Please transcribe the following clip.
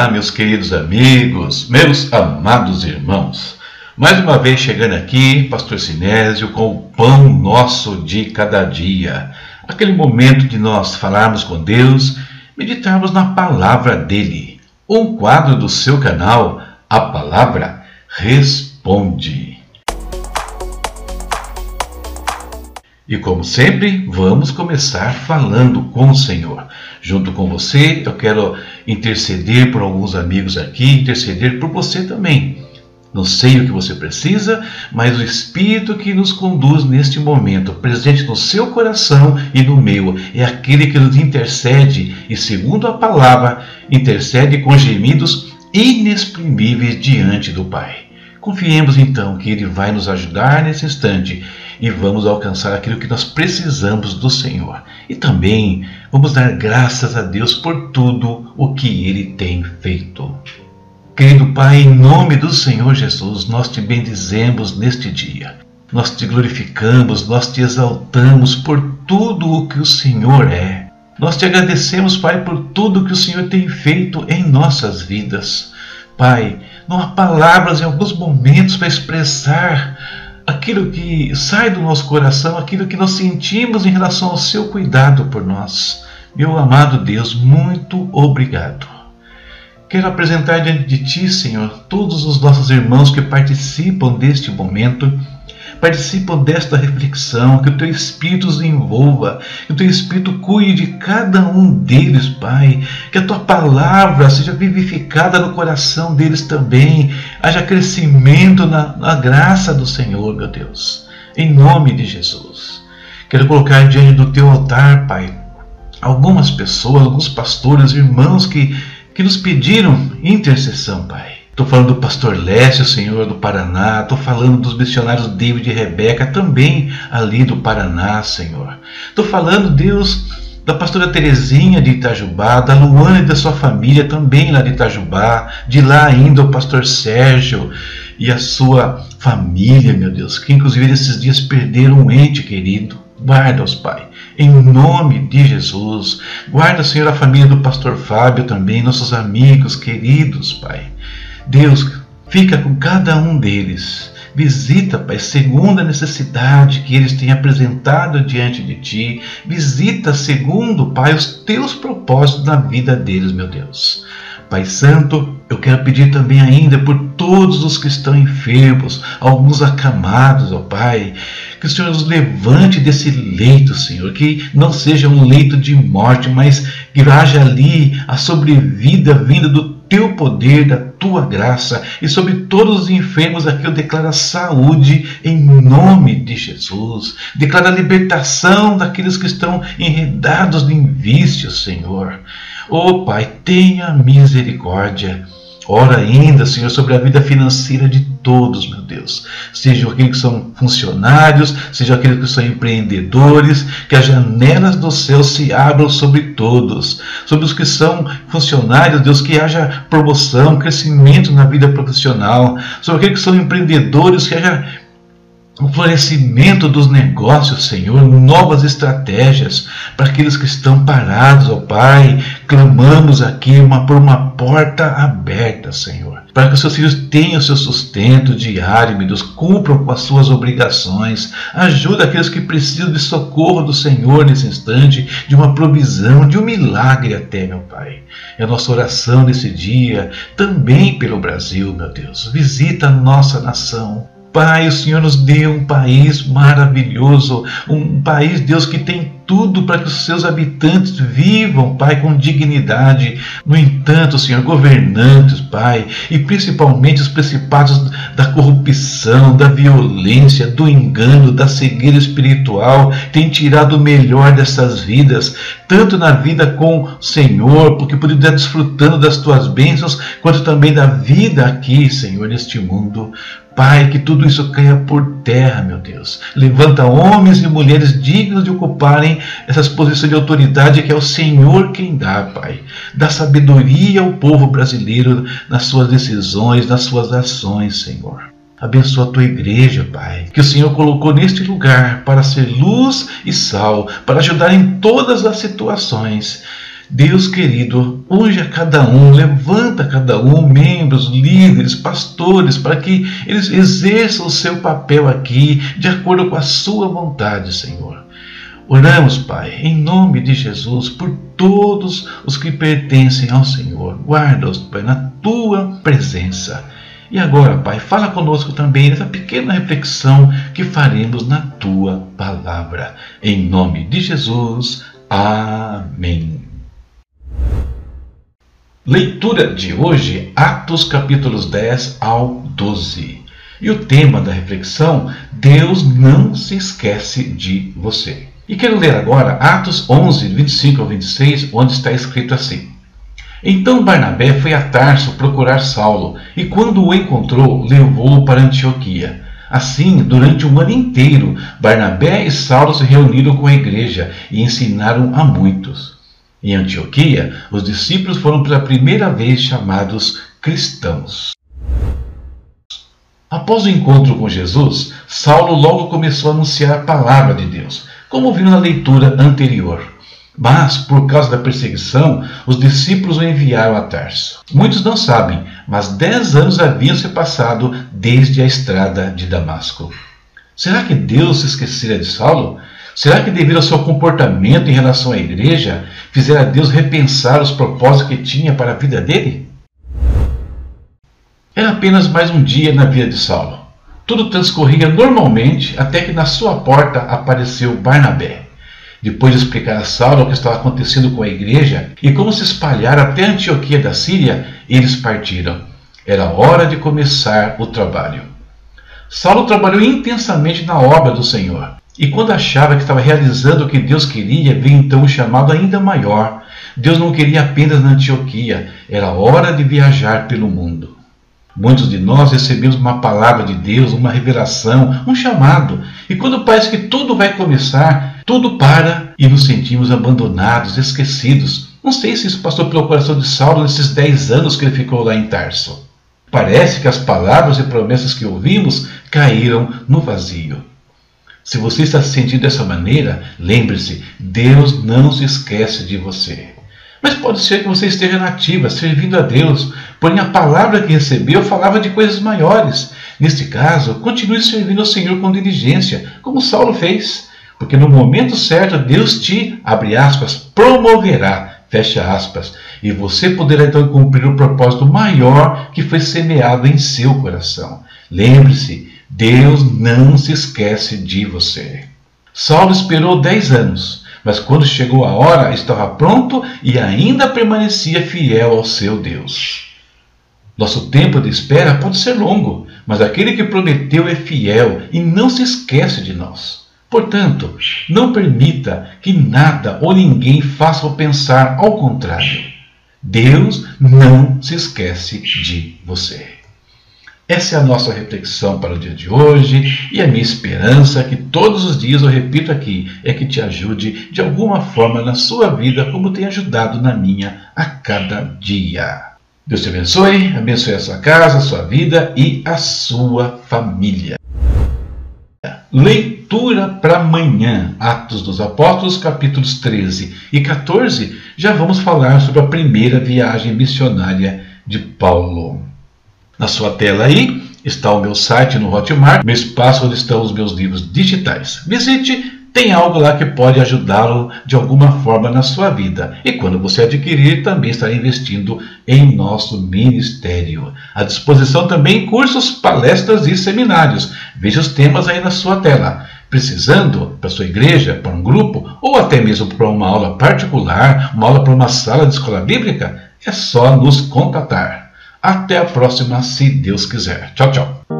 Olá, meus queridos amigos, meus amados irmãos. Mais uma vez chegando aqui, Pastor Sinésio, com o pão nosso de cada dia. Aquele momento de nós falarmos com Deus, meditarmos na palavra dele. Um quadro do seu canal, A Palavra Responde. E como sempre, vamos começar falando com o Senhor. Junto com você, eu quero interceder por alguns amigos aqui, interceder por você também. Não sei o que você precisa, mas o Espírito que nos conduz neste momento, presente no seu coração e no meu, é aquele que nos intercede e, segundo a palavra, intercede com gemidos inexprimíveis diante do Pai. Confiemos então que Ele vai nos ajudar nesse instante e vamos alcançar aquilo que nós precisamos do Senhor. E também vamos dar graças a Deus por tudo o que Ele tem feito. Querido Pai, em nome do Senhor Jesus, nós te bendizemos neste dia. Nós te glorificamos, nós te exaltamos por tudo o que o Senhor é. Nós te agradecemos, Pai, por tudo que o Senhor tem feito em nossas vidas. Pai, não há palavras em alguns momentos para expressar aquilo que sai do nosso coração, aquilo que nós sentimos em relação ao seu cuidado por nós. Meu amado Deus, muito obrigado. Quero apresentar diante de Ti, Senhor, todos os nossos irmãos que participam deste momento participam desta reflexão, que o teu Espírito os envolva, que o teu Espírito cuide de cada um deles, Pai, que a tua palavra seja vivificada no coração deles também, haja crescimento na, na graça do Senhor, meu Deus, em nome de Jesus. Quero colocar diante do teu altar, Pai, algumas pessoas, alguns pastores, irmãos que, que nos pediram intercessão, Pai. Estou falando do pastor Lécio, Senhor, do Paraná. Estou falando dos missionários David e Rebeca, também ali do Paraná, Senhor. Estou falando, Deus, da pastora Terezinha de Itajubá, da Luana e da sua família, também lá de Itajubá. De lá ainda o pastor Sérgio e a sua família, meu Deus, que inclusive nesses dias perderam um ente querido. Guarda-os, Pai, em nome de Jesus. Guarda, Senhor, a família do pastor Fábio também, nossos amigos queridos, Pai. Deus, fica com cada um deles. Visita, Pai, segundo a necessidade que eles têm apresentado diante de Ti. Visita, segundo, Pai, os Teus propósitos na vida deles, meu Deus. Pai Santo, eu quero pedir também ainda por todos os que estão enfermos, alguns acamados, ó Pai, que o Senhor nos levante desse leito, Senhor, que não seja um leito de morte, mas que haja ali a sobrevida vinda do teu poder, da tua graça e sobre todos os enfermos aqui eu declaro saúde em nome de Jesus. Declaro a libertação daqueles que estão enredados em vícios, Senhor. Oh Pai, tenha misericórdia. Ora ainda, Senhor, sobre a vida financeira de todos, meu Deus. Sejam aqueles que são funcionários, sejam aqueles que são empreendedores, que as janelas do céu se abram sobre todos. Sobre os que são funcionários, Deus, que haja promoção, crescimento na vida profissional. Sobre aqueles que são empreendedores, que haja o florescimento dos negócios, Senhor, novas estratégias para aqueles que estão parados, ó Pai. Clamamos aqui uma, por uma porta aberta, Senhor, para que os seus filhos tenham o seu sustento diário, meu Deus, cumpram com as suas obrigações. Ajuda aqueles que precisam de socorro do Senhor nesse instante, de uma provisão, de um milagre até, meu Pai. É a nossa oração nesse dia, também pelo Brasil, meu Deus. Visita a nossa nação Pai, o Senhor nos deu um país maravilhoso, um país, Deus, que tem tudo para que os seus habitantes vivam, Pai, com dignidade. No entanto, Senhor, governantes, Pai, e principalmente os principados da corrupção, da violência, do engano, da cegueira espiritual, têm tirado o melhor dessas vidas, tanto na vida com o Senhor, porque podemos estar desfrutando das tuas bênçãos, quanto também da vida aqui, Senhor, neste mundo. Pai, que tudo isso caia por terra, meu Deus. Levanta homens e mulheres dignos de ocuparem essas posições de autoridade que é o Senhor quem dá, Pai. Dá sabedoria ao povo brasileiro nas suas decisões, nas suas ações, Senhor. Abençoa a tua igreja, Pai, que o Senhor colocou neste lugar para ser luz e sal, para ajudar em todas as situações. Deus querido, unge a cada um, levanta cada um, membros, líderes, pastores, para que eles exerçam o seu papel aqui de acordo com a sua vontade, Senhor. Oramos, Pai, em nome de Jesus, por todos os que pertencem ao Senhor. Guarda-os, Pai, na tua presença. E agora, Pai, fala conosco também nessa pequena reflexão que faremos na tua palavra. Em nome de Jesus. Amém. Leitura de hoje, Atos capítulos 10 ao 12. E o tema da reflexão, Deus não se esquece de você. E quero ler agora Atos 11, 25 ao 26, onde está escrito assim. Então Barnabé foi a Tarso procurar Saulo, e quando o encontrou, levou-o para Antioquia. Assim, durante um ano inteiro, Barnabé e Saulo se reuniram com a igreja e ensinaram a muitos. Em Antioquia, os discípulos foram pela primeira vez chamados cristãos. Após o encontro com Jesus, Saulo logo começou a anunciar a palavra de Deus, como viu na leitura anterior. Mas, por causa da perseguição, os discípulos o enviaram a Tarso. Muitos não sabem, mas dez anos haviam se passado desde a estrada de Damasco. Será que Deus se esquecera de Saulo? Será que, devido ao seu comportamento em relação à igreja, fizera Deus repensar os propósitos que tinha para a vida dele? Era apenas mais um dia na vida de Saulo. Tudo transcorria normalmente até que na sua porta apareceu Barnabé. Depois de explicar a Saulo o que estava acontecendo com a igreja e como se espalhar até Antioquia da Síria, eles partiram. Era hora de começar o trabalho. Saulo trabalhou intensamente na obra do Senhor. E quando achava que estava realizando o que Deus queria, veio então um chamado ainda maior. Deus não queria apenas na Antioquia, era hora de viajar pelo mundo. Muitos de nós recebemos uma palavra de Deus, uma revelação, um chamado, e quando parece que tudo vai começar, tudo para e nos sentimos abandonados, esquecidos. Não sei se isso passou pelo coração de Saulo nesses dez anos que ele ficou lá em Tarso. Parece que as palavras e promessas que ouvimos caíram no vazio. Se você está se sentindo dessa maneira, lembre-se: Deus não se esquece de você. Mas pode ser que você esteja nativa, servindo a Deus, porém a palavra que recebeu falava de coisas maiores. Neste caso, continue servindo ao Senhor com diligência, como Saulo fez, porque no momento certo Deus te, abre aspas, promoverá, fecha aspas, e você poderá então cumprir o propósito maior que foi semeado em seu coração. Lembre-se, Deus não se esquece de você. Saulo esperou dez anos, mas quando chegou a hora, estava pronto e ainda permanecia fiel ao seu Deus. Nosso tempo de espera pode ser longo, mas aquele que prometeu é fiel e não se esquece de nós. Portanto, não permita que nada ou ninguém faça o pensar ao contrário. Deus não se esquece de você. Essa é a nossa reflexão para o dia de hoje e a minha esperança é que todos os dias, eu repito aqui, é que te ajude de alguma forma na sua vida, como tem ajudado na minha a cada dia. Deus te abençoe, abençoe a sua casa, a sua vida e a sua família. Leitura para amanhã, Atos dos Apóstolos, capítulos 13 e 14. Já vamos falar sobre a primeira viagem missionária de Paulo. Na sua tela aí está o meu site no Hotmart, meu espaço onde estão os meus livros digitais. Visite, tem algo lá que pode ajudá-lo de alguma forma na sua vida. E quando você adquirir, também estará investindo em nosso ministério. À disposição também cursos, palestras e seminários. Veja os temas aí na sua tela. Precisando para sua igreja, para um grupo ou até mesmo para uma aula particular, uma aula para uma sala de escola bíblica, é só nos contatar. Até a próxima, se Deus quiser. Tchau, tchau.